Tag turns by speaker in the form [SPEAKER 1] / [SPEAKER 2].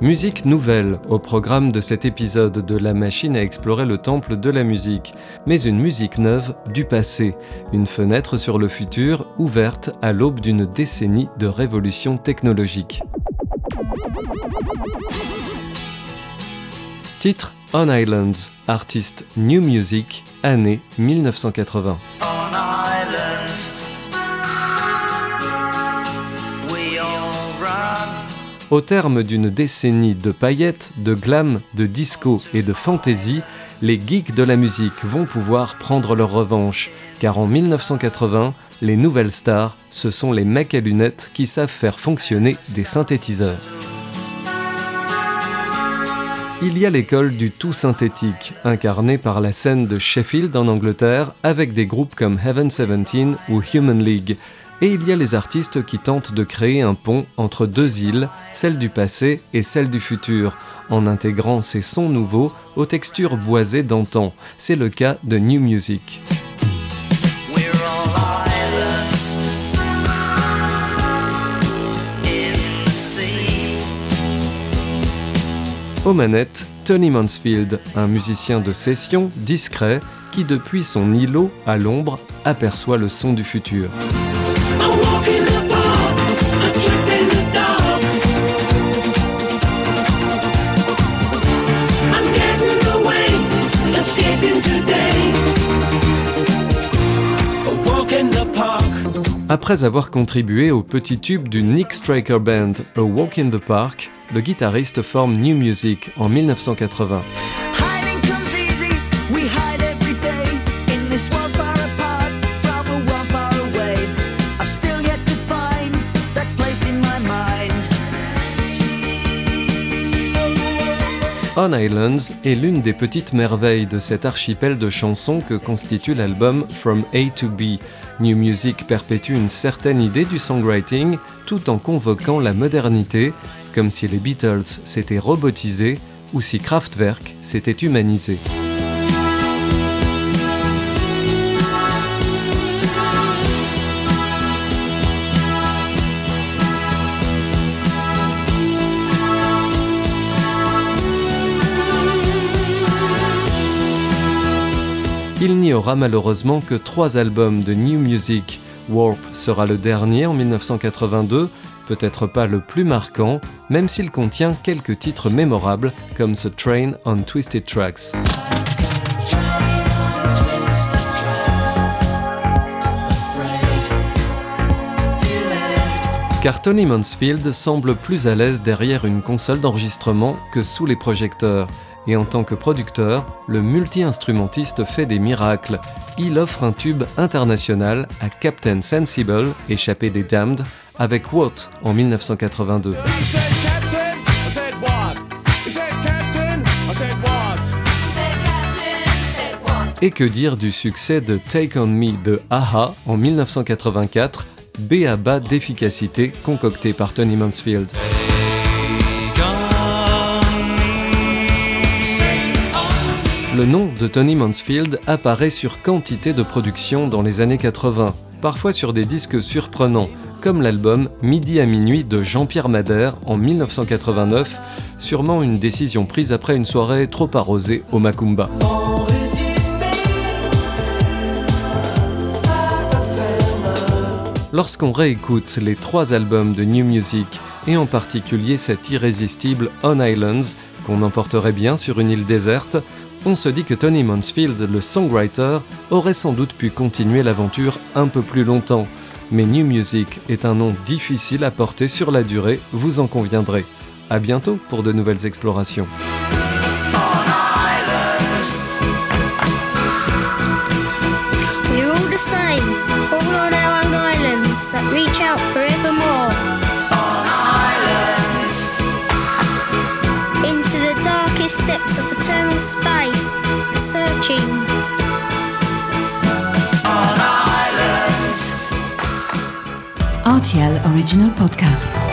[SPEAKER 1] Musique nouvelle au programme de cet épisode de La machine à explorer le temple de la musique, mais une musique neuve du passé, une fenêtre sur le futur ouverte à l'aube d'une décennie de révolution technologique. Titre On Islands, artiste New Music, année 1980. Au terme d'une décennie de paillettes, de glam, de disco et de fantasy, les geeks de la musique vont pouvoir prendre leur revanche, car en 1980, les nouvelles stars, ce sont les mecs à lunettes qui savent faire fonctionner des synthétiseurs. Il y a l'école du tout synthétique, incarnée par la scène de Sheffield en Angleterre, avec des groupes comme Heaven 17 ou Human League, et il y a les artistes qui tentent de créer un pont entre deux îles, celle du passé et celle du futur, en intégrant ces sons nouveaux aux textures boisées d'antan. C'est le cas de New Music. Aux manettes, Tony Mansfield, un musicien de session discret qui depuis son îlot à l'ombre aperçoit le son du futur. Après avoir contribué au petit tube du Nick Striker Band A Walk in the Park, le guitariste forme New Music en 1980. On Islands est l'une des petites merveilles de cet archipel de chansons que constitue l'album From A to B. New Music perpétue une certaine idée du songwriting tout en convoquant la modernité, comme si les Beatles s'étaient robotisés ou si Kraftwerk s'était humanisé. Il n'y aura malheureusement que trois albums de New Music. Warp sera le dernier en 1982, peut-être pas le plus marquant, même s'il contient quelques titres mémorables comme The Train on Twisted Tracks. Car Tony Mansfield semble plus à l'aise derrière une console d'enregistrement que sous les projecteurs et en tant que producteur, le multi-instrumentiste fait des miracles. Il offre un tube international à Captain Sensible, échappé des Damned, avec What en 1982. Et que dire du succès de Take On Me de Aha en 1984, B à bas d'efficacité concocté par Tony Mansfield. Le nom de Tony Mansfield apparaît sur quantité de productions dans les années 80, parfois sur des disques surprenants, comme l'album Midi à minuit de Jean-Pierre Madère en 1989, sûrement une décision prise après une soirée trop arrosée au Macumba. Lorsqu'on réécoute les trois albums de New Music, et en particulier cet irrésistible On Islands, qu'on emporterait bien sur une île déserte, on se dit que Tony Mansfield, le songwriter, aurait sans doute pu continuer l'aventure un peu plus longtemps. Mais New Music est un nom difficile à porter sur la durée, vous en conviendrez. A bientôt pour de nouvelles explorations.
[SPEAKER 2] steps of eternal searching.
[SPEAKER 3] RTL Original Podcast.